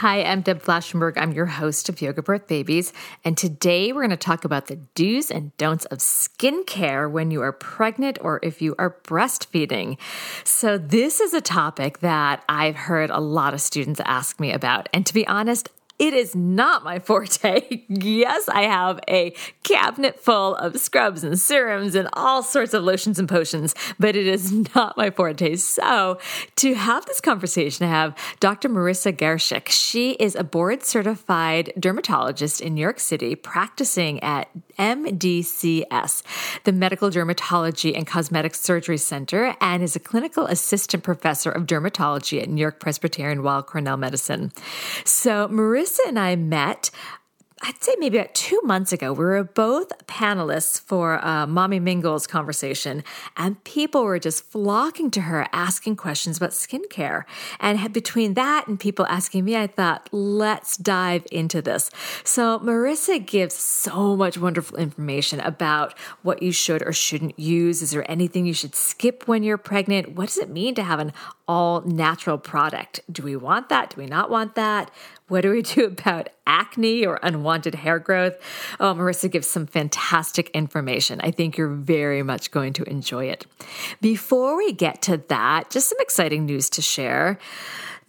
Hi, I'm Deb Flashenberg. I'm your host of Yoga Birth Babies. And today we're going to talk about the do's and don'ts of skincare when you are pregnant or if you are breastfeeding. So, this is a topic that I've heard a lot of students ask me about. And to be honest, it is not my forte. yes, I have a cabinet full of scrubs and serums and all sorts of lotions and potions, but it is not my forte. So, to have this conversation, I have Dr. Marisa Garshick. She is a board certified dermatologist in New York City practicing at MDCS, the Medical Dermatology and Cosmetic Surgery Center, and is a clinical assistant professor of dermatology at New York Presbyterian Weill Cornell Medicine. So, Marisa and I met I'd say maybe about two months ago, we were both panelists for uh, Mommy Mingle's conversation, and people were just flocking to her asking questions about skincare. And between that and people asking me, I thought, let's dive into this. So, Marisa gives so much wonderful information about what you should or shouldn't use. Is there anything you should skip when you're pregnant? What does it mean to have an all natural product? Do we want that? Do we not want that? What do we do about acne or unwanted hair growth? Oh, Marisa gives some fantastic information. I think you're very much going to enjoy it. Before we get to that, just some exciting news to share.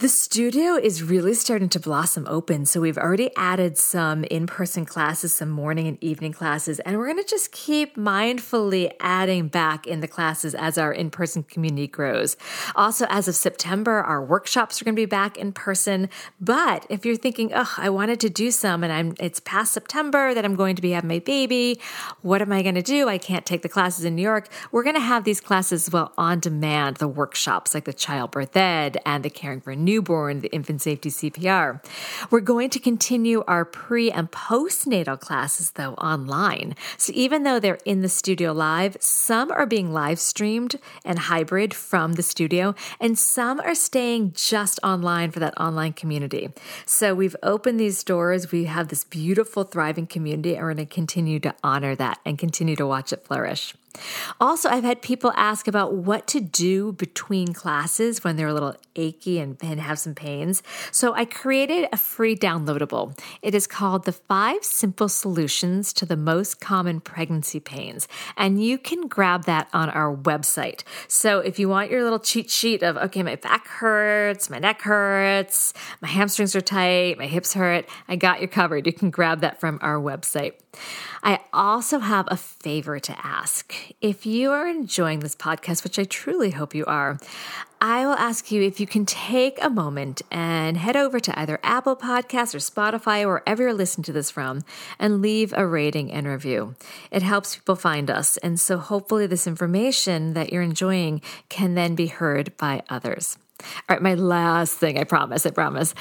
The studio is really starting to blossom open. So we've already added some in person classes, some morning and evening classes, and we're going to just keep mindfully adding back in the classes as our in person community grows. Also, as of September, our workshops are going to be back in person. But if you're thinking, oh, I wanted to do some and I'm it's past September that I'm going to be having my baby, what am I going to do? I can't take the classes in New York. We're going to have these classes well on demand, the workshops like the childbirth ed and the caring for new newborn, the infant safety CPR. We're going to continue our pre and postnatal classes though online. So even though they're in the studio live, some are being live streamed and hybrid from the studio, and some are staying just online for that online community. So we've opened these doors. We have this beautiful, thriving community, and we're going to continue to honor that and continue to watch it flourish. Also, I've had people ask about what to do between classes when they're a little achy and, and, have some pains. So I created a free downloadable. It is called The Five Simple Solutions to the Most Common Pregnancy Pains. And you can grab that on our website. So if you want your little cheat sheet of, okay, my back hurts, my neck hurts, my hamstrings are tight, my hips hurt, I got you covered. You can grab that from our website. I also have a favor to ask. If you are enjoying this podcast, which I truly hope you are, I will ask you if you can take a moment and head over to either Apple Podcasts or Spotify or wherever you're listening to this from and leave a rating and review. It helps people find us. And so hopefully, this information that you're enjoying can then be heard by others. All right, my last thing, I promise, I promise.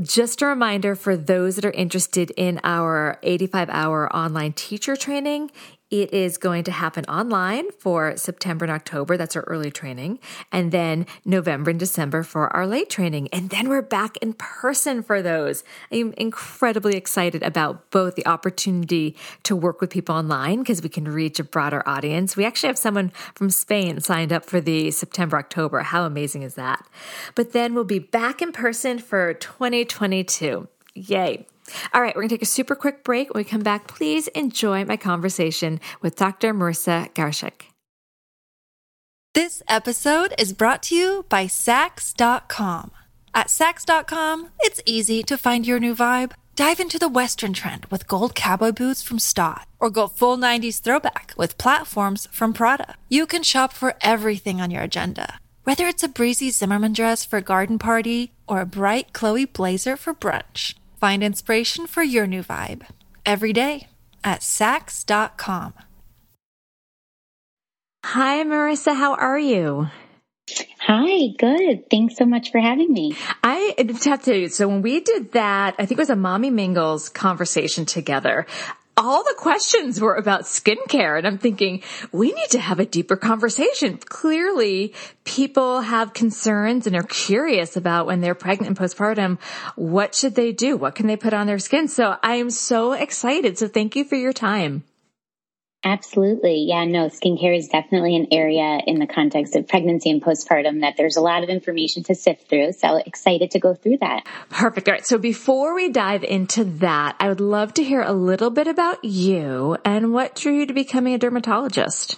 Just a reminder for those that are interested in our 85 hour online teacher training. It is going to happen online for September and October. That's our early training. And then November and December for our late training. And then we're back in person for those. I'm incredibly excited about both the opportunity to work with people online because we can reach a broader audience. We actually have someone from Spain signed up for the September, October. How amazing is that? But then we'll be back in person for 2022. Yay. All right, we're going to take a super quick break. When we come back, please enjoy my conversation with Dr. Marisa Garshick. This episode is brought to you by Saks.com. At Saks.com, it's easy to find your new vibe. Dive into the Western trend with gold cowboy boots from Staud, or go full 90s throwback with platforms from Prada. You can shop for everything on your agenda, whether it's a breezy Zimmermann dress for a garden party or a bright Chloe blazer for brunch. Find inspiration for your new vibe every day at Saks.com. Hi, Marisa. How are you? Hi, good. Thanks so much for having me. I have to tell you, so when we did that, I think it was a Mommy Mingles conversation together. All the questions were about skincare and I'm thinking we need to have a deeper conversation. Clearly people have concerns and are curious about when they're pregnant and postpartum, what should they do? What can they put on their skin? So I am so excited. So thank you for your time. Absolutely. Yeah, no, skincare is definitely an area in the context of pregnancy and postpartum that there's a lot of information to sift through. So excited to go through that. Perfect. All right. So before we dive into that, I would love to hear a little bit about you and what drew you to becoming a dermatologist.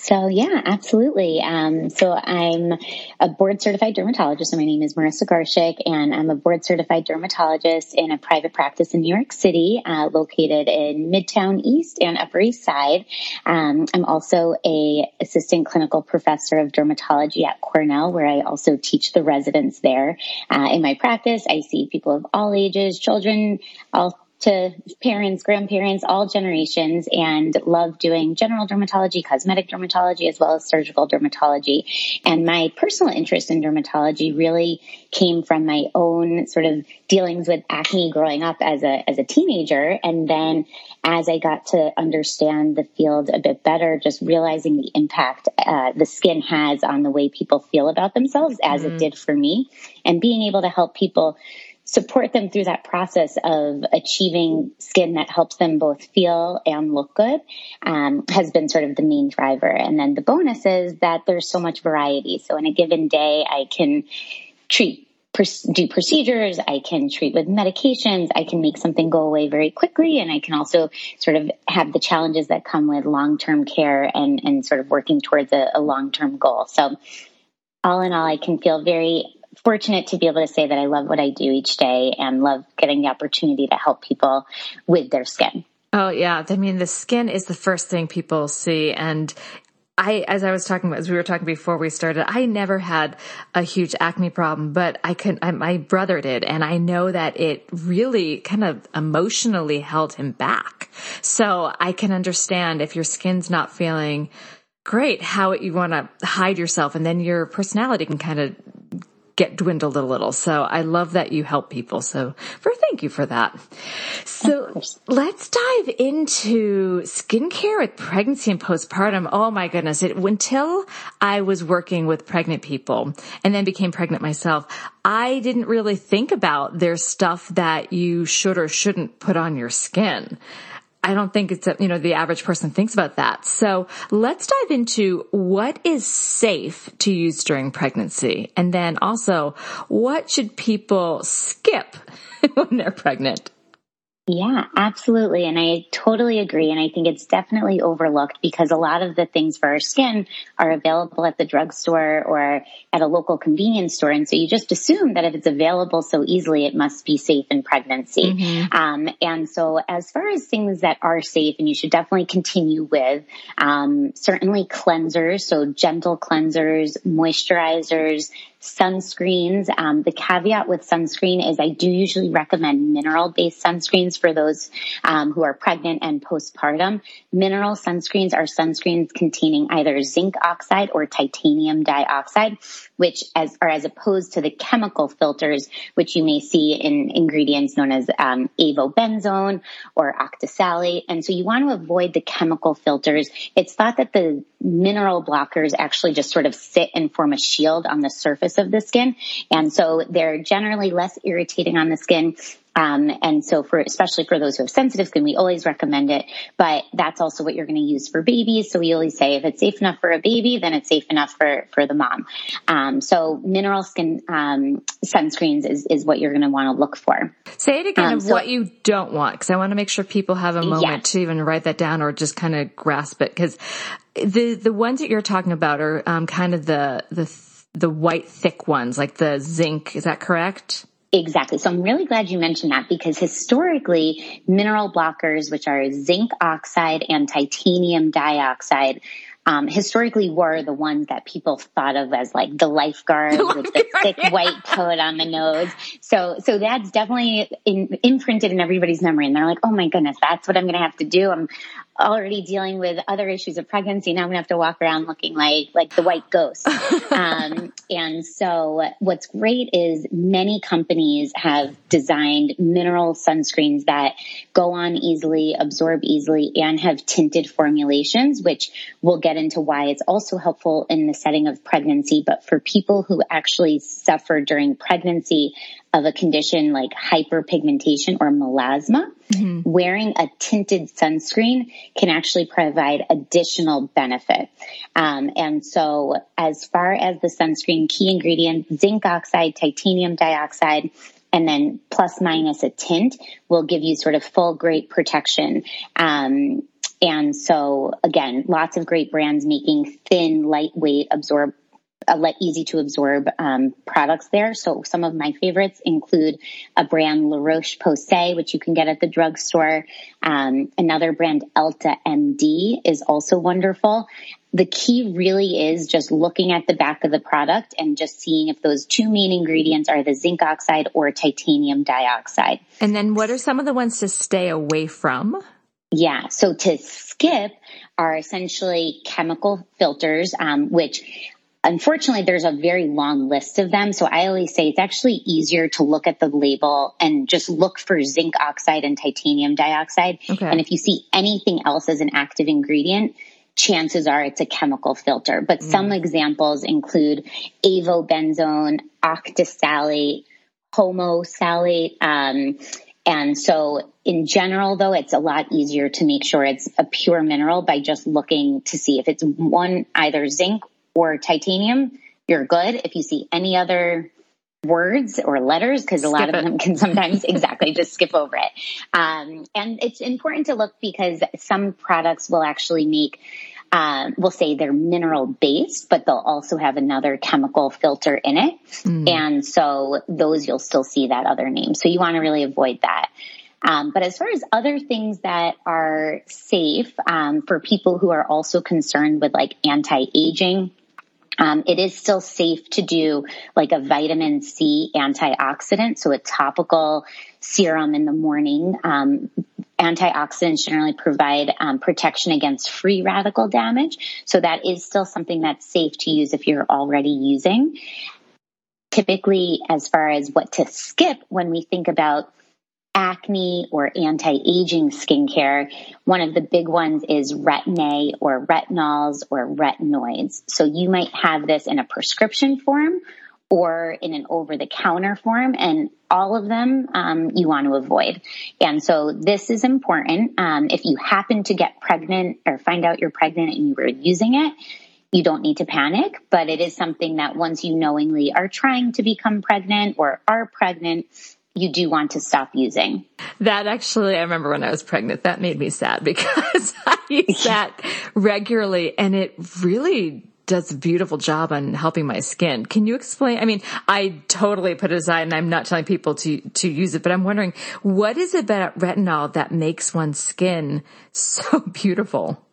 So yeah, absolutely. Um, so I'm a board certified dermatologist. So my name is Marisa Garshick and I'm a board certified dermatologist in a private practice in New York City, uh, located in Midtown East and Upper East Side. Um, I'm also a assistant clinical professor of dermatology at Cornell, where I also teach the residents there. Uh, in my practice, I see people of all ages, children, all to parents, grandparents, all generations and love doing general dermatology, cosmetic dermatology, as well as surgical dermatology. And my personal interest in dermatology really came from my own sort of dealings with acne growing up as a, as a teenager. And then as I got to understand the field a bit better, just realizing the impact uh, the skin has on the way people feel about themselves as mm-hmm. it did for me and being able to help people support them through that process of achieving skin that helps them both feel and look good um, has been sort of the main driver. And then the bonus is that there's so much variety. So in a given day, I can treat do procedures, I can treat with medications, I can make something go away very quickly, and I can also sort of have the challenges that come with long-term care and, and sort of working towards a, a long-term goal. So all in all, I can feel very fortunate to be able to say that I love what I do each day and love getting the opportunity to help people with their skin. Oh yeah. I mean, the skin is the first thing people see. And I, as I was talking, about, as we were talking before we started, I never had a huge acne problem, but I could, I, my brother did. And I know that it really kind of emotionally held him back. So I can understand if your skin's not feeling great, how you want to hide yourself and then your personality can kind of get dwindled a little. So I love that you help people. So for thank you for that. So let's dive into skincare with pregnancy and postpartum. Oh my goodness. It, until I was working with pregnant people and then became pregnant myself, I didn't really think about there's stuff that you should or shouldn't put on your skin. I don't think it's, a, you know, the average person thinks about that. So let's dive into what is safe to use during pregnancy. And then also what should people skip when they're pregnant? Yeah, absolutely. And I totally agree. And I think it's definitely overlooked because a lot of the things for our skin are available at the drugstore or at a local convenience store. And so you just assume that if it's available so easily, it must be safe in pregnancy. Mm-hmm. Um, and so as far as things that are safe and you should definitely continue with, um, certainly cleansers. So gentle cleansers, moisturizers, sunscreens. Um, the caveat with sunscreen is I do usually recommend mineral based sunscreens for those um, who are pregnant and postpartum. Mineral sunscreens are sunscreens containing either zinc oxide or titanium dioxide, which as are as opposed to the chemical filters, which you may see in ingredients known as um, avobenzone or octisalate. And so you want to avoid the chemical filters. It's thought that the mineral blockers actually just sort of sit and form a shield on the surface of the skin. And so they're generally less irritating on the skin um, and so for, especially for those who have sensitive skin, we always recommend it, but that's also what you're going to use for babies. So we always say if it's safe enough for a baby, then it's safe enough for, for the mom. Um, so mineral skin, um, sunscreens is, is what you're going to want to look for. Say it again um, of so, what you don't want, because I want to make sure people have a moment yes. to even write that down or just kind of grasp it. Because the, the ones that you're talking about are, um, kind of the, the, the white thick ones, like the zinc. Is that correct? Exactly. So I'm really glad you mentioned that because historically, mineral blockers, which are zinc oxide and titanium dioxide, um, historically were the ones that people thought of as like the lifeguard with the thick white coat on the nose. So, so that's definitely in, imprinted in everybody's memory. And they're like, oh my goodness, that's what I'm going to have to do. I'm already dealing with other issues of pregnancy. Now I'm gonna have to walk around looking like like the white ghost. um, and so, what's great is many companies have designed mineral sunscreens that go on easily, absorb easily, and have tinted formulations, which we'll get into why it's also helpful in the setting of pregnancy. But for people who actually suffer during pregnancy of a condition like hyperpigmentation or melasma, mm-hmm. wearing a tinted sunscreen can actually provide additional benefit. Um, and so as far as the sunscreen key ingredients, zinc oxide, titanium dioxide, and then plus minus a tint will give you sort of full great protection. Um, and so again, lots of great brands making thin, lightweight, absorb easy to absorb um, products there. So some of my favorites include a brand La Roche Posay, which you can get at the drugstore. Um, another brand Elta MD is also wonderful. The key really is just looking at the back of the product and just seeing if those two main ingredients are the zinc oxide or titanium dioxide. And then what are some of the ones to stay away from? Yeah. So to skip are essentially chemical filters, um, which Unfortunately, there's a very long list of them. So I always say it's actually easier to look at the label and just look for zinc oxide and titanium dioxide. Okay. And if you see anything else as an active ingredient, chances are it's a chemical filter. But mm. some examples include avobenzone, octisalate, homosalate, um, and so in general, though, it's a lot easier to make sure it's a pure mineral by just looking to see if it's one, either zinc or titanium, you're good. If you see any other words or letters, because a lot of it. them can sometimes exactly just skip over it. Um, and it's important to look because some products will actually make uh, we'll say they're mineral based, but they'll also have another chemical filter in it. Mm. And so those you'll still see that other name. So you want to really avoid that. Um, but as far as other things that are safe um, for people who are also concerned with like anti-aging, um, it is still safe to do like a vitamin C antioxidant, so a topical serum in the morning. Um, antioxidants generally provide um, protection against free radical damage, so that is still something that's safe to use if you're already using. Typically, as far as what to skip when we think about acne or anti-aging skincare, one of the big ones is retin-A or retinols or retinoids. So you might have this in a prescription form or in an over-the-counter form, and all of them um, you want to avoid. And so this is important. Um, if you happen to get pregnant or find out you're pregnant and you were using it, you don't need to panic, but it is something that once you knowingly are trying to become pregnant or are pregnant, you do want to stop using. That actually, I remember when I was pregnant, that made me sad because I use that regularly and it really does a beautiful job on helping my skin. Can you explain? I mean, I totally put it aside and I'm not telling people to, to use it, but I'm wondering what is it about retinol that makes one's skin so beautiful?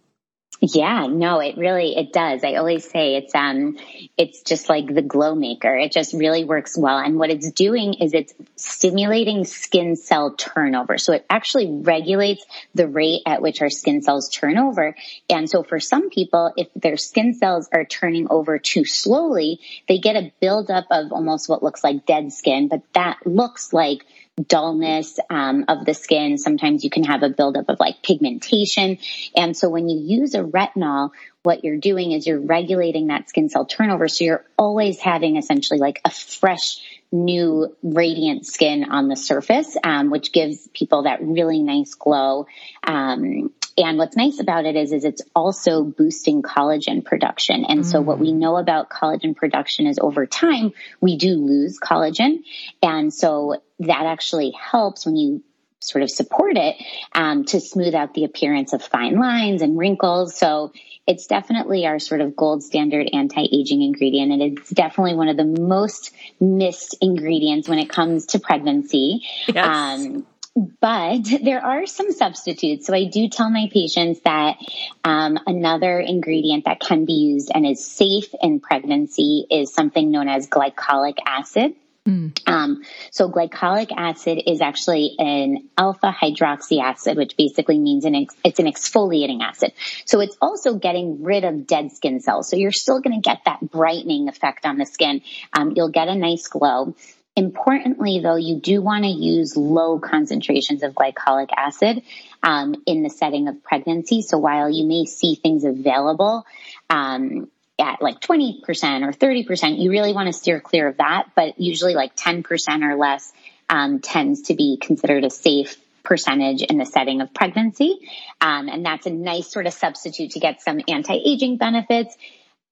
Yeah, no, it really, it does. I always say it's, um, it's just like the glow maker. It just really works well. And what it's doing is it's stimulating skin cell turnover. So it actually regulates the rate at which our skin cells turn over. And so for some people, if their skin cells are turning over too slowly, they get a buildup of almost what looks like dead skin, but that looks like dullness um, of the skin. Sometimes you can have a buildup of like pigmentation. And so when you use a retinol, what you're doing is you're regulating that skin cell turnover. So you're always having essentially like a fresh, new, radiant skin on the surface, um, which gives people that really nice glow. Um, and what's nice about it is, is it's also boosting collagen production. And so what we mm. know about collagen production is over time, we do lose collagen. And so that actually helps when you sort of support it um, to smooth out the appearance of fine lines and wrinkles. So it's definitely our sort of gold standard anti-aging ingredient. And it's definitely one of the most missed ingredients when it comes to pregnancy. Yes. Um, but there are some substitutes. So I do tell my patients that um, another ingredient that can be used and is safe in pregnancy is something known as glycolic acid. Mm. Um, so glycolic acid is actually an alpha hydroxy acid, which basically means an ex- it's an exfoliating acid. So it's also getting rid of dead skin cells. So you're still going to get that brightening effect on the skin. Um, you'll get a nice glow. Importantly, though, you do want to use low concentrations of glycolic acid um, in the setting of pregnancy. So while you may see things available, um, at like 20% or 30%, you really want to steer clear of that. But usually like 10% or less um, tends to be considered a safe percentage in the setting of pregnancy. Um, and that's a nice sort of substitute to get some anti-aging benefits.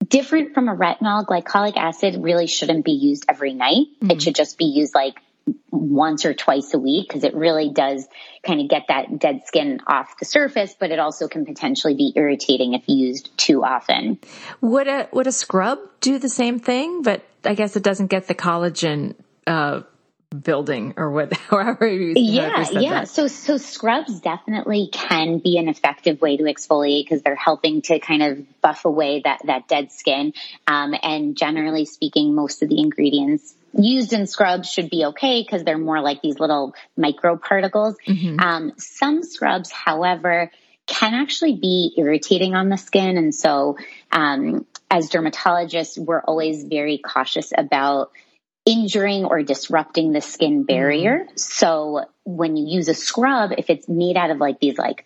Different from a retinol, glycolic acid really shouldn't be used every night. Mm-hmm. It should just be used like once or twice a week because it really does kind of get that dead skin off the surface, but it also can potentially be irritating if used too often. Would a would a scrub do the same thing? But I guess it doesn't get the collagen uh, building or what however you yeah yeah that. so so scrubs definitely can be an effective way to exfoliate because they're helping to kind of buff away that that dead skin um, and generally speaking most of the ingredients used in scrubs should be okay because they're more like these little micro particles. Mm-hmm. Um, some scrubs, however, can actually be irritating on the skin. And so, um, as dermatologists, we're always very cautious about injuring or disrupting the skin barrier. Mm-hmm. So when you use a scrub, if it's made out of like these like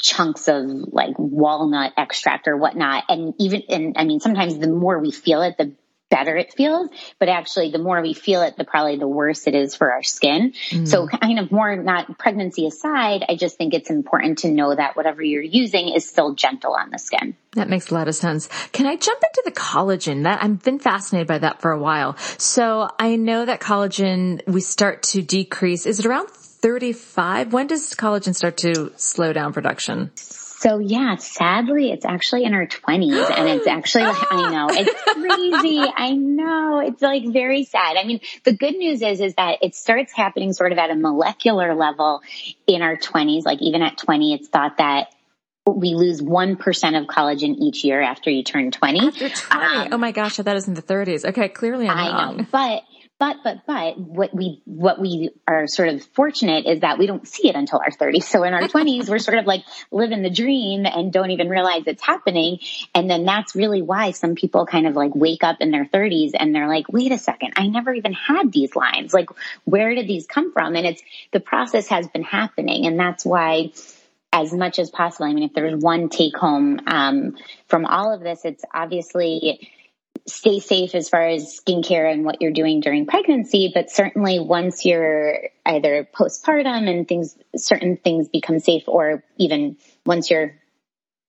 chunks of like walnut extract or whatnot, and even, and I mean, sometimes the more we feel it, the better it feels, but actually the more we feel it, the probably the worse it is for our skin. Mm. So kind of more not pregnancy aside, I just think it's important to know that whatever you're using is still gentle on the skin. That makes a lot of sense. Can I jump into the collagen? That I've been fascinated by that for a while. So I know that collagen we start to decrease. Is it around 35? When does collagen start to slow down production? So yeah, sadly, it's actually in our twenties and it's actually, like, I know, it's crazy. I know. It's like very sad. I mean, the good news is, is that it starts happening sort of at a molecular level in our twenties. Like even at 20, it's thought that we lose 1% of collagen each year after you turn 20. After 20. Um, oh my gosh, that is in the 30s. Okay, clearly I'm I wrong. Know, but but, but, but what we, what we are sort of fortunate is that we don't see it until our 30s. So in our 20s, we're sort of like living the dream and don't even realize it's happening. And then that's really why some people kind of like wake up in their 30s and they're like, wait a second, I never even had these lines. Like, where did these come from? And it's, the process has been happening. And that's why, as much as possible. I mean, if there's one take home um, from all of this, it's obviously stay safe as far as skincare and what you're doing during pregnancy, but certainly once you're either postpartum and things, certain things become safe or even once you're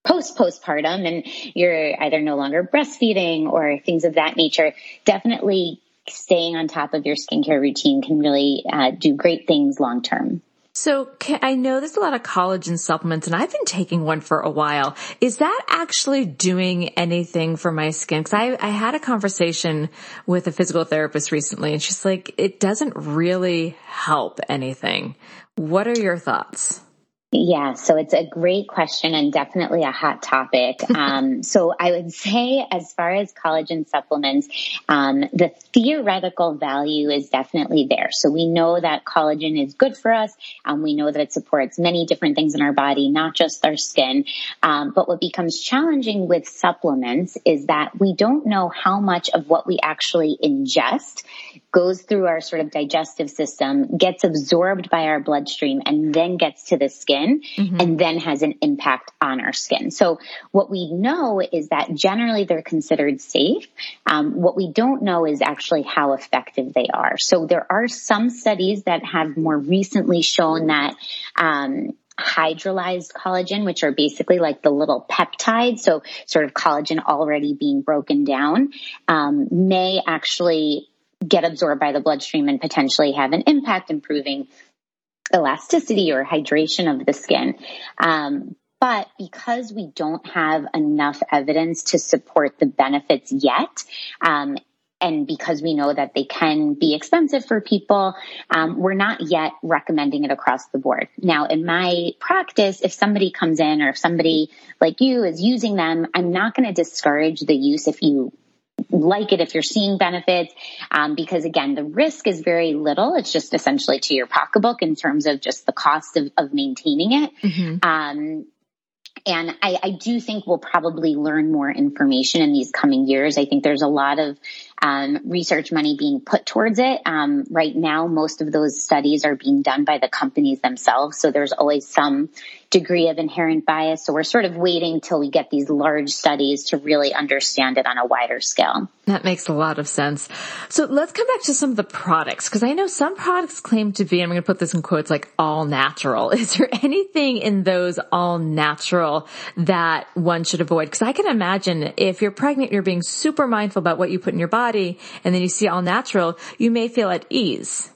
post postpartum and you're either no longer breastfeeding or things of that nature, definitely staying on top of your skincare routine can really uh, do great things long term. So I know there's a lot of collagen supplements and I've been taking one for a while. Is that actually doing anything for my skin? Cause I, I had a conversation with a physical therapist recently and she's like, it doesn't really help anything. What are your thoughts? Yeah, so it's a great question and definitely a hot topic. Um, so I would say, as far as collagen supplements, um, the theoretical value is definitely there. So we know that collagen is good for us. and we know that it supports many different things in our body, not just our skin. Um, but what becomes challenging with supplements is that we don't know how much of what we actually ingest goes through our sort of digestive system, gets absorbed by our bloodstream, and then gets to the skin mm-hmm. and then has an impact on our skin. So what we know is that generally they're considered safe. Um, what we don't know is actually how effective they are. So there are some studies that have more recently shown that, um, hydrolyzed collagen, which are basically like the little peptides, so sort of collagen already being broken down, um, may actually get absorbed by the bloodstream and potentially have an impact improving elasticity or hydration of the skin. Um, but because we don't have enough evidence to support the benefits yet, um, and because we know that they can be expensive for people, um, we're not yet recommending it across the board. Now, in my practice, if somebody comes in or if somebody like you is using them, I'm not going to discourage the use if you like it if you're seeing benefits um, because again the risk is very little it's just essentially to your pocketbook in terms of just the cost of, of maintaining it mm-hmm. um, and I, I, do think we'll probably learn more information in these coming years. I think there's a lot of um, research money being put towards it. Um, right now, most of those studies are being done by the companies themselves. So there's always some degree of inherent bias. So we're sort of waiting till we get these large studies to really understand it on a wider scale. That makes a lot of sense. So let's come back to some of the products because I know some products claim to be, I'm going to put this in quotes, like all natural. Is there anything in those all natural that one should avoid? Because I can imagine if you're pregnant, you're being super mindful about what you put in your body and then you see all natural, you may feel at ease.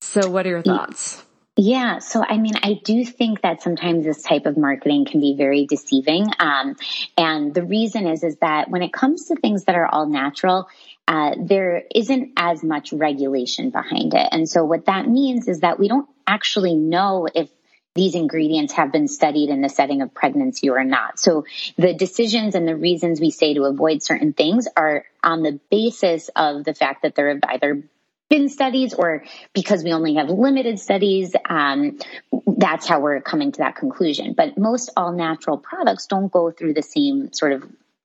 So what are your thoughts? Yeah. So, I mean, I do think that sometimes this type of marketing can be very deceiving. Um, and the reason is, is that when it comes to things that are all natural, uh, there isn't as much regulation behind it. And so what that means is that we don't actually know if these ingredients have been studied in the setting of pregnancy or not. So the decisions and the reasons we say to avoid certain things are on the basis of the fact that there have either been studies or because we only have limited studies, um, that's how we're coming to that conclusion. But most all natural products don't go through the same sort of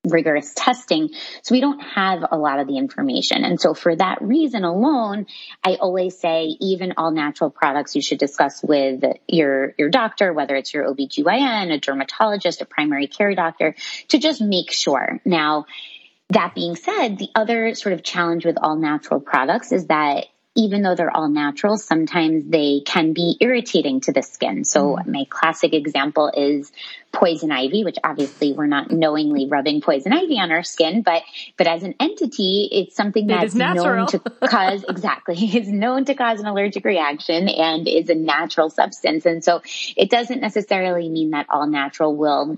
rigorous testing. So we don't have a lot of the information. And so for that reason alone, I always say even all natural products you should discuss with your, your doctor, whether it's your OBGYN, a dermatologist, a primary care doctor, to just make sure. Now, that being said, the other sort of challenge with all natural products is that even though they're all natural, sometimes they can be irritating to the skin. So mm. my classic example is poison ivy, which obviously we're not knowingly rubbing poison ivy on our skin, but, but as an entity, it's something that's known to cause, exactly, is known to cause an allergic reaction and is a natural substance. And so it doesn't necessarily mean that all natural will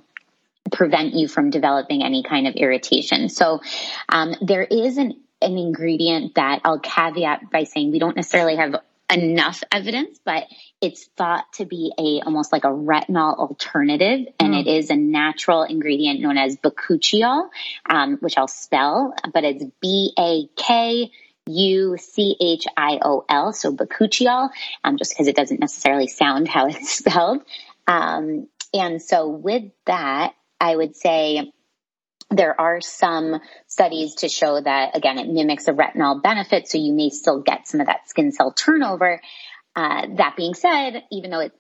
prevent you from developing any kind of irritation. So um, there is an, an ingredient that I'll caveat by saying we don't necessarily have enough evidence, but it's thought to be a almost like a retinol alternative, and mm. it is a natural ingredient known as bakuchiol, um, which I'll spell, but it's B A K. U C H I O L, so bakuchiol, um, just because it doesn't necessarily sound how it's spelled. Um, and so with that, I would say there are some studies to show that again it mimics a retinol benefit so you may still get some of that skin cell turnover. Uh, that being said even though it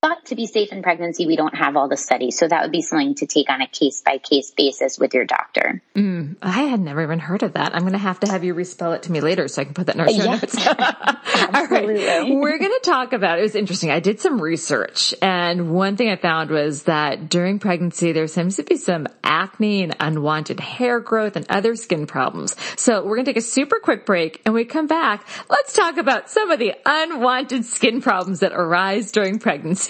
thought to be safe in pregnancy, we don't have all the studies. So that would be something to take on a case by case basis with your doctor. Mm, I had never even heard of that. I'm going to have to have you respell it to me later so I can put that in our show yes, notes. Absolutely. all right. We're going to talk about it. was interesting. I did some research and one thing I found was that during pregnancy, there seems to be some acne and unwanted hair growth and other skin problems. So we're going to take a super quick break and we come back. Let's talk about some of the unwanted skin problems that arise during pregnancy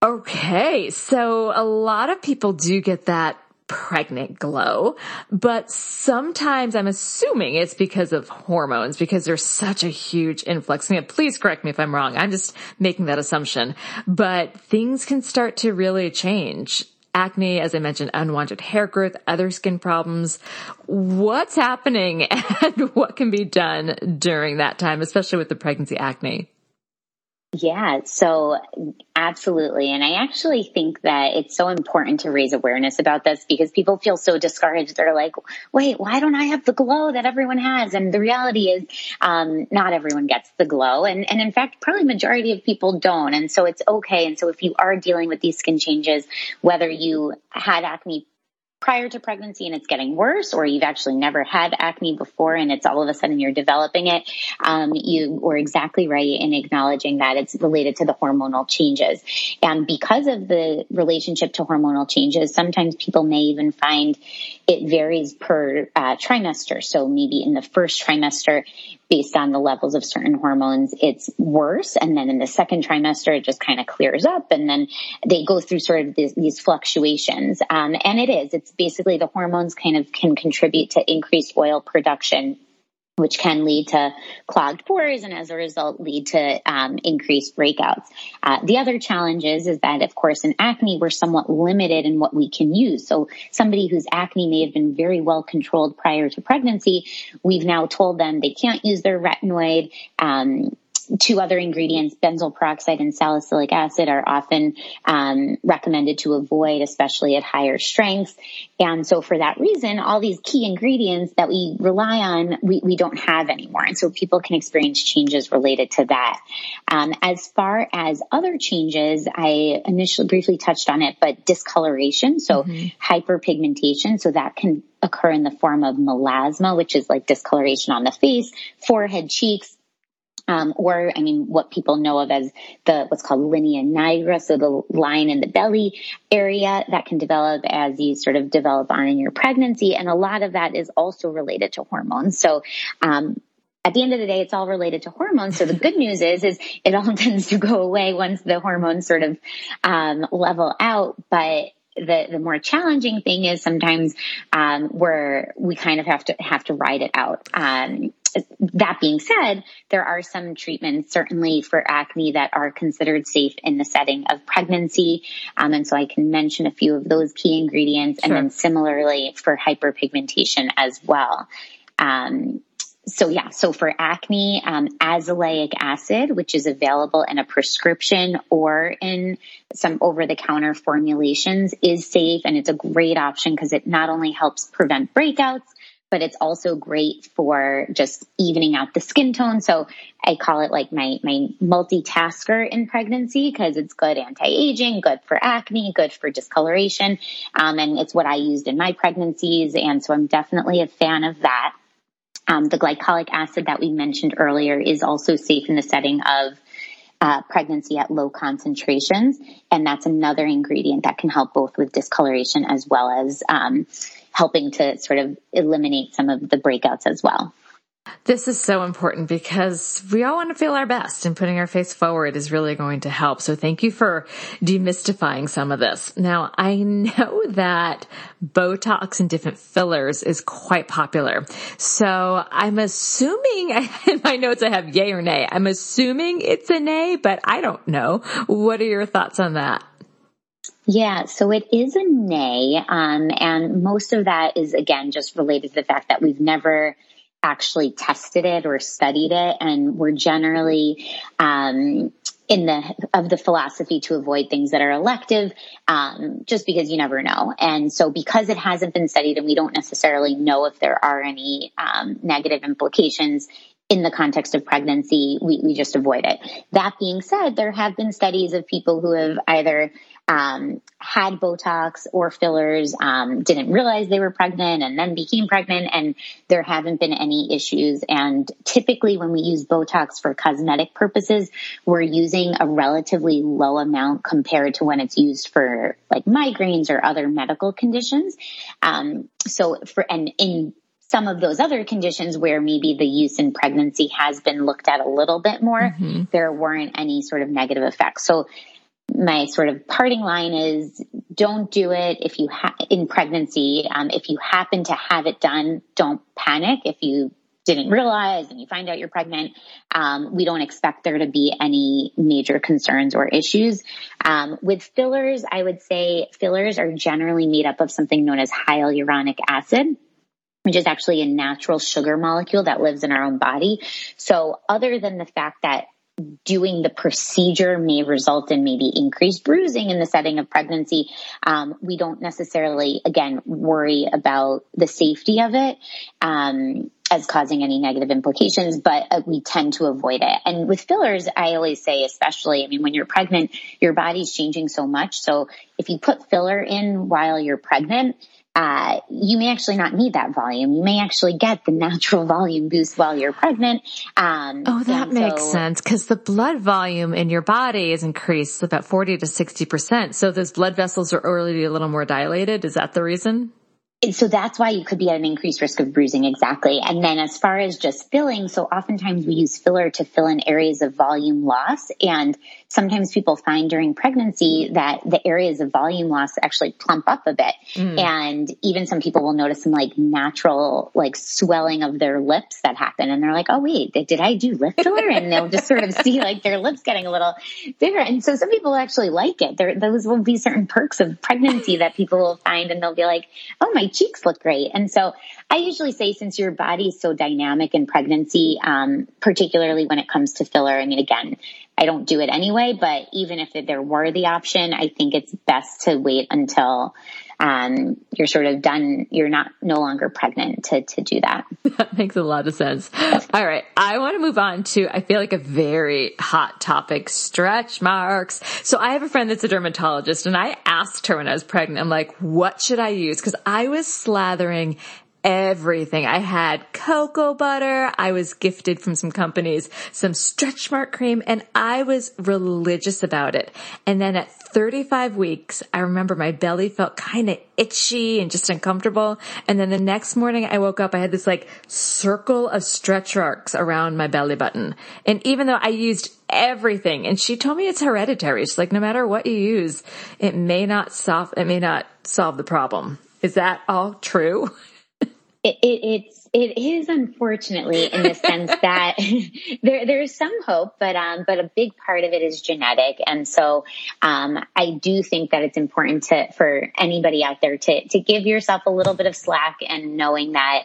Okay, so a lot of people do get that pregnant glow, but sometimes I'm assuming it's because of hormones because there's such a huge influx. I please correct me if I'm wrong. I'm just making that assumption, but things can start to really change acne, as I mentioned, unwanted hair growth, other skin problems. What's happening and what can be done during that time, especially with the pregnancy acne? Yeah, so absolutely. And I actually think that it's so important to raise awareness about this because people feel so discouraged. They're like, wait, why don't I have the glow that everyone has? And the reality is, um, not everyone gets the glow. And, and in fact, probably majority of people don't. And so it's okay. And so if you are dealing with these skin changes, whether you had acne prior to pregnancy and it's getting worse, or you've actually never had acne before and it's all of a sudden you're developing it, um, you were exactly right in acknowledging that it's related to the hormonal changes. And because of the relationship to hormonal changes, sometimes people may even find it varies per uh, trimester. So maybe in the first trimester, based on the levels of certain hormones, it's worse. And then in the second trimester, it just kind of clears up. And then they go through sort of these, these fluctuations. Um, and it is, it's basically the hormones kind of can contribute to increased oil production which can lead to clogged pores and as a result lead to um, increased breakouts. Uh, the other challenge is, is that of course in acne we're somewhat limited in what we can use. So somebody whose acne may have been very well controlled prior to pregnancy, we've now told them they can't use their retinoid. Um, two other ingredients, benzoyl peroxide and salicylic acid, are often um, recommended to avoid, especially at higher strengths. And so, for that reason, all these key ingredients that we rely on, we, we don't have anymore. And so, people can experience changes related to that. Um, as far as other changes, I initially briefly touched on it, but discoloration, so mm-hmm. hyperpigmentation, so that can occur in the form of melasma, which is like discoloration on the face, forehead, cheeks, um, or I mean, what people know of as the what's called linea nigra, so the line in the belly area that can develop as you sort of develop on in your pregnancy, and a lot of that is also related to hormones. So. Um, at the end of the day, it's all related to hormones. So the good news is, is it all tends to go away once the hormones sort of um, level out. But the the more challenging thing is sometimes um, where we kind of have to have to ride it out. Um, that being said, there are some treatments certainly for acne that are considered safe in the setting of pregnancy. Um, and so I can mention a few of those key ingredients sure. and then similarly for hyperpigmentation as well. Um, so yeah, so for acne, um, azelaic acid, which is available in a prescription or in some over-the-counter formulations, is safe and it's a great option because it not only helps prevent breakouts, but it's also great for just evening out the skin tone. So I call it like my, my multitasker in pregnancy because it's good anti-aging, good for acne, good for discoloration. Um, and it's what I used in my pregnancies. And so I'm definitely a fan of that. Um, the glycolic acid that we mentioned earlier is also safe in the setting of uh, pregnancy at low concentrations, and that's another ingredient that can help both with discoloration as well as um, helping to sort of eliminate some of the breakouts as well. This is so important because we all want to feel our best and putting our face forward is really going to help. So thank you for demystifying some of this. Now I know that Botox and different fillers is quite popular. So I'm assuming in my notes I have yay or nay. I'm assuming it's a nay, but I don't know. What are your thoughts on that? Yeah, so it is a nay. Um, and most of that is again just related to the fact that we've never actually tested it or studied it. And we're generally, um, in the of the philosophy to avoid things that are elective, um, just because you never know. And so, because it hasn't been studied, and we don't necessarily know if there are any um, negative implications in the context of pregnancy, we, we just avoid it. That being said, there have been studies of people who have either um, had Botox or fillers, um, didn't realize they were pregnant and then became pregnant and there haven't been any issues. And typically when we use Botox for cosmetic purposes, we're using a relatively low amount compared to when it's used for like migraines or other medical conditions. Um, so for, and in some of those other conditions where maybe the use in pregnancy has been looked at a little bit more, mm-hmm. there weren't any sort of negative effects. So my sort of parting line is don't do it if you ha- in pregnancy. Um, if you happen to have it done, don't panic. If you didn't realize and you find out you're pregnant, um, we don't expect there to be any major concerns or issues. Um, with fillers, I would say fillers are generally made up of something known as hyaluronic acid which is actually a natural sugar molecule that lives in our own body. So other than the fact that doing the procedure may result in maybe increased bruising in the setting of pregnancy. Um, we don't necessarily, again, worry about the safety of it. Um, as causing any negative implications, but uh, we tend to avoid it. And with fillers, I always say, especially, I mean, when you're pregnant, your body's changing so much. So if you put filler in while you're pregnant, uh, you may actually not need that volume. You may actually get the natural volume boost while you're pregnant. Um, oh, that makes so, sense because the blood volume in your body is increased about 40 to 60%. So those blood vessels are already a little more dilated. Is that the reason? So that's why you could be at an increased risk of bruising exactly. And then as far as just filling so oftentimes we use filler to fill in areas of volume loss. And sometimes people find during pregnancy that the areas of volume loss actually plump up a bit. Mm. and even some people will notice some like natural like swelling of their lips that happen. And they're like oh wait did i do lip filler? And they'll just sort of see like their lips getting a little bigger. And so some people actually like it. There those will be certain perks of pregnancy that people will find and they'll be like oh my cheeks look great. And so I usually say since your body is so dynamic in pregnancy, um, particularly when it comes to filler, I mean, again, I don't do it anyway, but even if there were the option, I think it's best to wait until um, you're sort of done, you're not no longer pregnant to, to do that. That makes a lot of sense. All right. I want to move on to, I feel like a very hot topic, stretch marks. So I have a friend that's a dermatologist and I asked her when I was pregnant, I'm like, what should I use? Cause I was slathering everything. I had cocoa butter. I was gifted from some companies some stretch mark cream and I was religious about it. And then at 35 weeks, I remember my belly felt kind of itchy and just uncomfortable. And then the next morning I woke up, I had this like circle of stretch marks around my belly button. And even though I used everything and she told me it's hereditary. She's like, no matter what you use, it may not solve, it may not solve the problem. Is that all true? It, it, it's it is unfortunately in the sense that there there's some hope, but um, but a big part of it is genetic, and so um, I do think that it's important to for anybody out there to to give yourself a little bit of slack and knowing that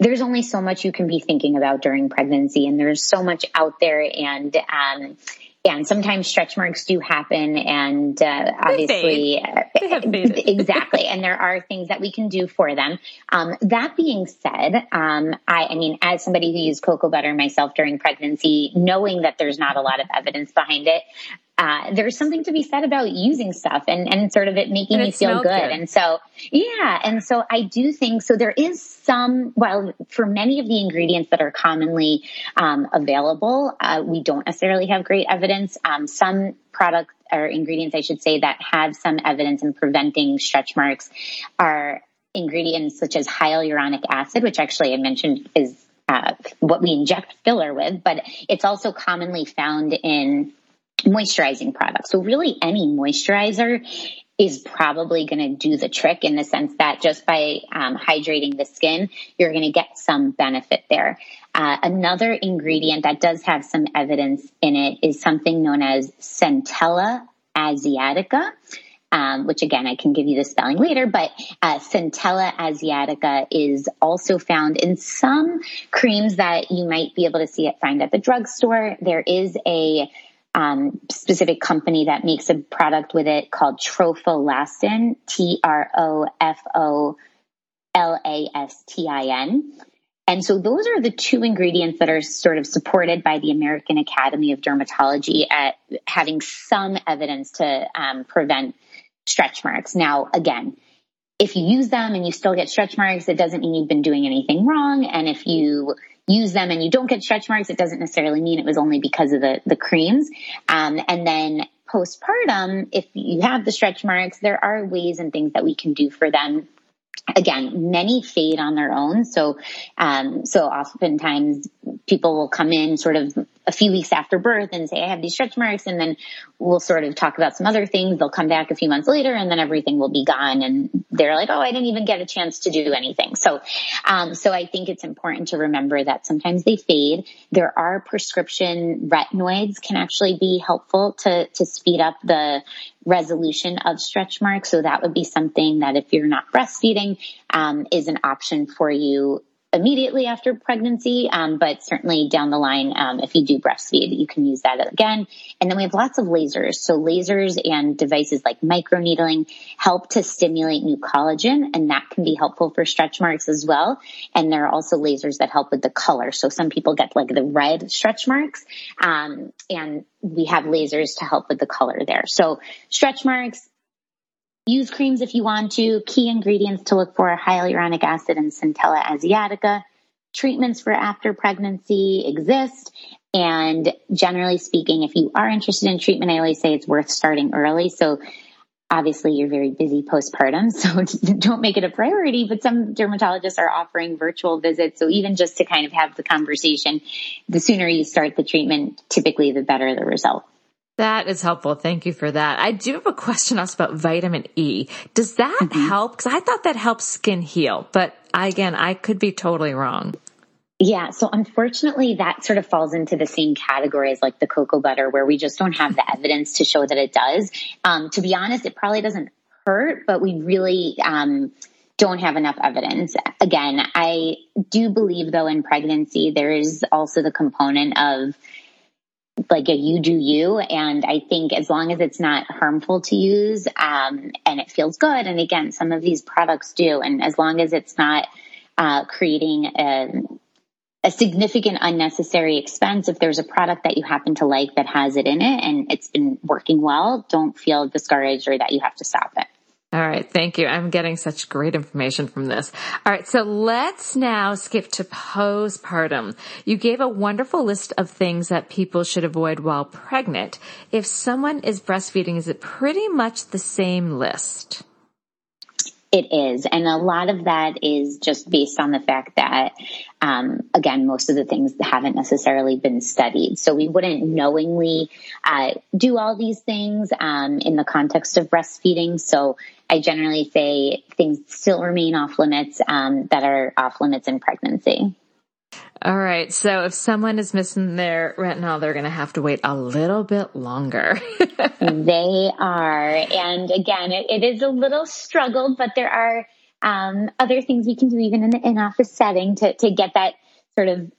there's only so much you can be thinking about during pregnancy, and there's so much out there, and um, and sometimes stretch marks do happen and uh, obviously uh, exactly and there are things that we can do for them. Um, that being said um, I, I, mean as somebody who used cocoa butter myself during pregnancy knowing that there's not a lot of evidence behind it uh, there's something to be said about using stuff and, and sort of it making and you feel good. good. And so, yeah. And so I do think, so there is some, well, for many of the ingredients that are commonly, um, available, uh, we don't necessarily have great evidence. Um, some products or ingredients, I should say, that have some evidence in preventing stretch marks are ingredients such as hyaluronic acid, which actually I mentioned is uh, what we inject filler with, but it's also commonly found in moisturizing products. So really any moisturizer is probably going to do the trick in the sense that just by um, hydrating the skin, you're going to get some benefit there. Uh, another ingredient that does have some evidence in it is something known as Centella asiatica. Um, which again, I can give you the spelling later, but uh, Centella asiatica is also found in some creams that you might be able to see it find at the drugstore. There is a um, specific company that makes a product with it called Trofolastin, T R O F O L A S T I N. And so those are the two ingredients that are sort of supported by the American Academy of Dermatology at having some evidence to um, prevent stretch marks. Now, again, if you use them and you still get stretch marks, it doesn't mean you've been doing anything wrong. And if you use them and you don't get stretch marks, it doesn't necessarily mean it was only because of the, the creams. Um, and then postpartum, if you have the stretch marks, there are ways and things that we can do for them again, many fade on their own. So, um, so oftentimes people will come in sort of a few weeks after birth and say, I have these stretch marks. And then we'll sort of talk about some other things. They'll come back a few months later and then everything will be gone. And they're like, Oh, I didn't even get a chance to do anything. So, um, so I think it's important to remember that sometimes they fade. There are prescription retinoids can actually be helpful to, to speed up the resolution of stretch marks. So that would be something that if you're not breastfeeding, um, is an option for you immediately after pregnancy, um, but certainly down the line, um, if you do breastfeed, you can use that again. And then we have lots of lasers. So lasers and devices like microneedling help to stimulate new collagen, and that can be helpful for stretch marks as well. And there are also lasers that help with the color. So some people get like the red stretch marks, um, and we have lasers to help with the color there. So stretch marks, Use creams if you want to. Key ingredients to look for are hyaluronic acid and Centella asiatica. Treatments for after pregnancy exist. And generally speaking, if you are interested in treatment, I always say it's worth starting early. So obviously you're very busy postpartum, so don't make it a priority, but some dermatologists are offering virtual visits. So even just to kind of have the conversation, the sooner you start the treatment, typically the better the result. That is helpful. Thank you for that. I do have a question also about vitamin E. Does that mm-hmm. help? Because I thought that helps skin heal, but again, I could be totally wrong. Yeah. So unfortunately, that sort of falls into the same category as like the cocoa butter, where we just don't have the evidence to show that it does. Um, to be honest, it probably doesn't hurt, but we really, um, don't have enough evidence. Again, I do believe though in pregnancy, there is also the component of like a you do you. And I think as long as it's not harmful to use, um, and it feels good. And again, some of these products do. And as long as it's not, uh, creating a, a significant unnecessary expense. If there's a product that you happen to like that has it in it and it's been working well, don't feel discouraged or that you have to stop it. All right. Thank you. I'm getting such great information from this. All right. So let's now skip to postpartum. You gave a wonderful list of things that people should avoid while pregnant. If someone is breastfeeding, is it pretty much the same list? It is. And a lot of that is just based on the fact that, um, again, most of the things haven't necessarily been studied. So we wouldn't knowingly uh, do all these things um, in the context of breastfeeding. So I generally say things still remain off limits um, that are off limits in pregnancy. All right. So if someone is missing their retinol, they're going to have to wait a little bit longer. they are. And again, it, it is a little struggle, but there are um, other things we can do even in the in-office setting to, to get that sort of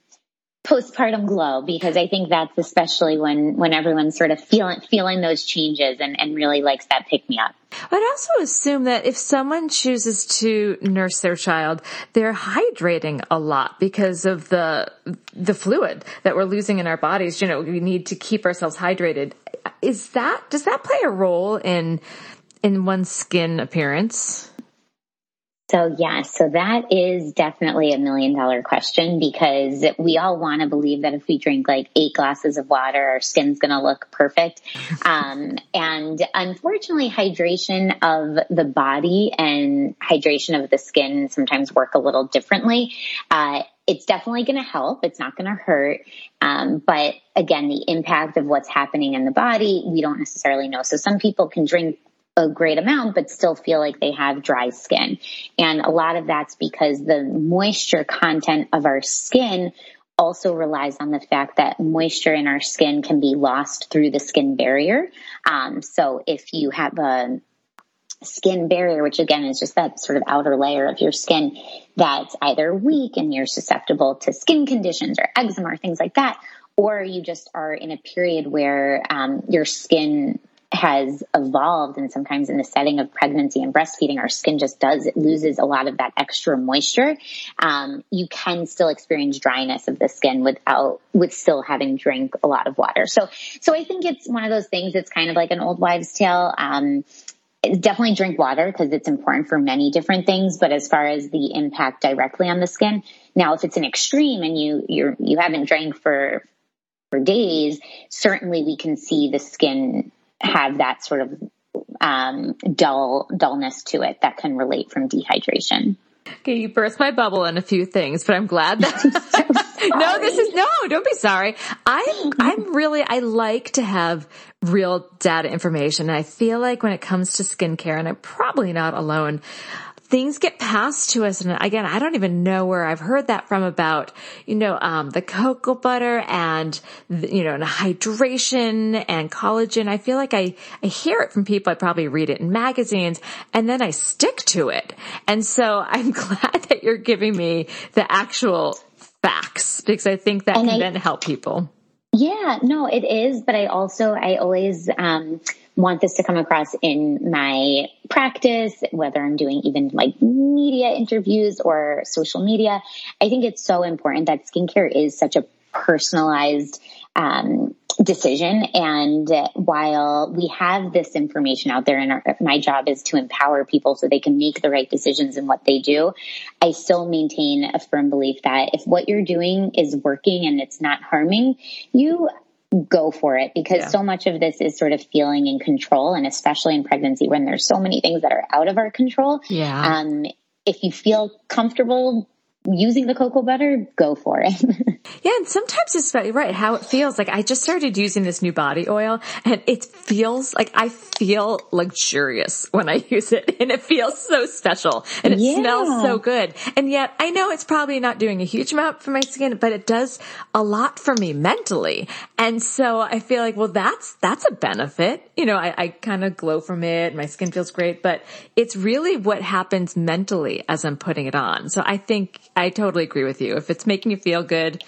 postpartum glow because I think that's especially when when everyone's sort of feeling feeling those changes and, and really likes that pick me up. I'd also assume that if someone chooses to nurse their child, they're hydrating a lot because of the the fluid that we're losing in our bodies. You know, we need to keep ourselves hydrated. Is that does that play a role in in one's skin appearance? So yeah, so that is definitely a million dollar question because we all want to believe that if we drink like eight glasses of water, our skin's going to look perfect. Um, and unfortunately, hydration of the body and hydration of the skin sometimes work a little differently. Uh, it's definitely going to help. It's not going to hurt. Um, but again, the impact of what's happening in the body, we don't necessarily know. So some people can drink a great amount, but still feel like they have dry skin. And a lot of that's because the moisture content of our skin also relies on the fact that moisture in our skin can be lost through the skin barrier. Um, so if you have a skin barrier, which again is just that sort of outer layer of your skin that's either weak and you're susceptible to skin conditions or eczema or things like that, or you just are in a period where um, your skin has evolved and sometimes in the setting of pregnancy and breastfeeding our skin just does it loses a lot of that extra moisture. Um, you can still experience dryness of the skin without with still having drink a lot of water. So so i think it's one of those things it's kind of like an old wives tale. Um, definitely drink water because it's important for many different things but as far as the impact directly on the skin now if it's an extreme and you you're you haven't drank for for days certainly we can see the skin have that sort of um, dull dullness to it that can relate from dehydration. Okay, you burst my bubble on a few things, but I'm glad that no, this is no, don't be sorry. I'm, I'm really, I like to have real data information. I feel like when it comes to skincare, and I'm probably not alone, things get passed to us. And again, I don't even know where I've heard that from about, you know, um, the cocoa butter and, you know, and hydration and collagen. I feel like I, I hear it from people. I probably read it in magazines and then I stick to it. And so I'm glad that you're giving me the actual facts because I think that and can I, then help people. Yeah, no, it is. But I also, I always, um, want this to come across in my practice, whether I'm doing even like media interviews or social media. I think it's so important that skincare is such a personalized um, decision. And while we have this information out there, and our, my job is to empower people so they can make the right decisions in what they do, I still maintain a firm belief that if what you're doing is working and it's not harming you, go for it because yeah. so much of this is sort of feeling in control and especially in pregnancy when there's so many things that are out of our control. Yeah. Um, if you feel comfortable using the cocoa butter, go for it. yeah, and sometimes it's about, right how it feels. Like I just started using this new body oil and it feels like I feel luxurious when I use it and it feels so special and it yeah. smells so good. And yet I know it's probably not doing a huge amount for my skin, but it does a lot for me mentally. And so I feel like, well, that's, that's a benefit. You know, I, I kind of glow from it. My skin feels great, but it's really what happens mentally as I'm putting it on. So I think I totally agree with you. If it's making you feel good,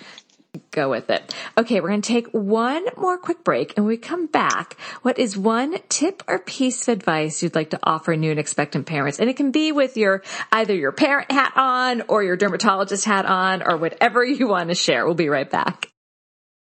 go with it. Okay, we're going to take one more quick break and we come back. What is one tip or piece of advice you'd like to offer new and expectant parents? And it can be with your, either your parent hat on or your dermatologist hat on or whatever you want to share. We'll be right back.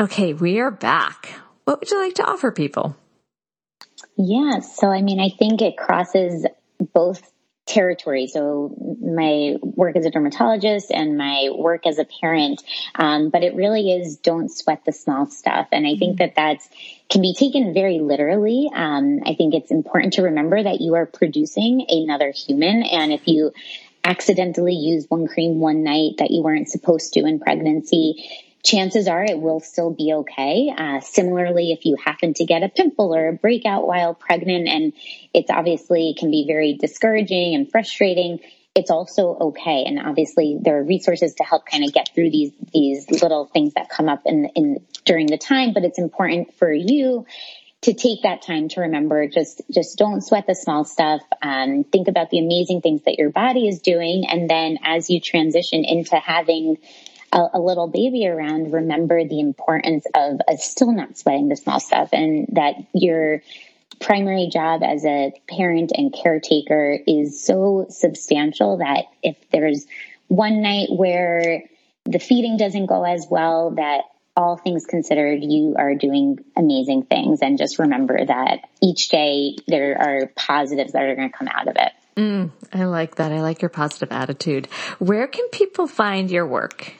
Okay, we are back. What would you like to offer people? Yeah, so I mean, I think it crosses both territories. So my work as a dermatologist and my work as a parent, um, but it really is don't sweat the small stuff. And I think that that's can be taken very literally. Um, I think it's important to remember that you are producing another human, and if you accidentally use one cream one night that you weren't supposed to in pregnancy chances are it will still be okay. Uh, similarly, if you happen to get a pimple or a breakout while pregnant, and it's obviously can be very discouraging and frustrating, it's also okay. And obviously, there are resources to help kind of get through these these little things that come up in in during the time. But it's important for you to take that time to remember just just don't sweat the small stuff um, think about the amazing things that your body is doing and then as you transition into having a, a little baby around, remember the importance of still not sweating the small stuff and that your primary job as a parent and caretaker is so substantial that if there's one night where the feeding doesn't go as well, that all things considered, you are doing amazing things. And just remember that each day there are positives that are going to come out of it. Mm, I like that. I like your positive attitude. Where can people find your work?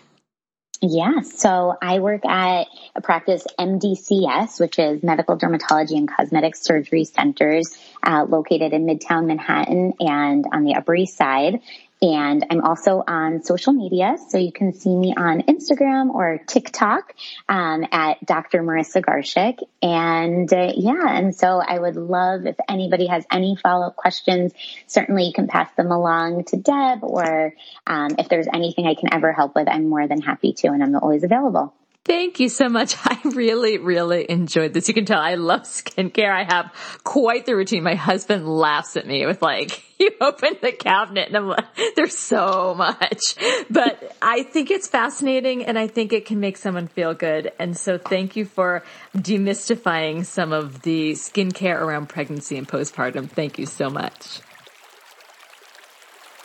Yeah, so I work at a practice MDCS, which is Medical Dermatology and Cosmetic Surgery Centers, uh, located in Midtown Manhattan and on the Upper East Side. And I'm also on social media. So you can see me on Instagram or TikTok um, at Dr. Marisa Garshick. And uh, yeah, and so I would love if anybody has any follow up questions, certainly you can pass them along to Deb or um, if there's anything I can ever help with, I'm more than happy to. And I'm always available. Thank you so much. I really, really enjoyed this. You can tell I love skincare. I have quite the routine. My husband laughs at me with like, you open the cabinet and I'm like, there's so much, but I think it's fascinating and I think it can make someone feel good. And so thank you for demystifying some of the skincare around pregnancy and postpartum. Thank you so much.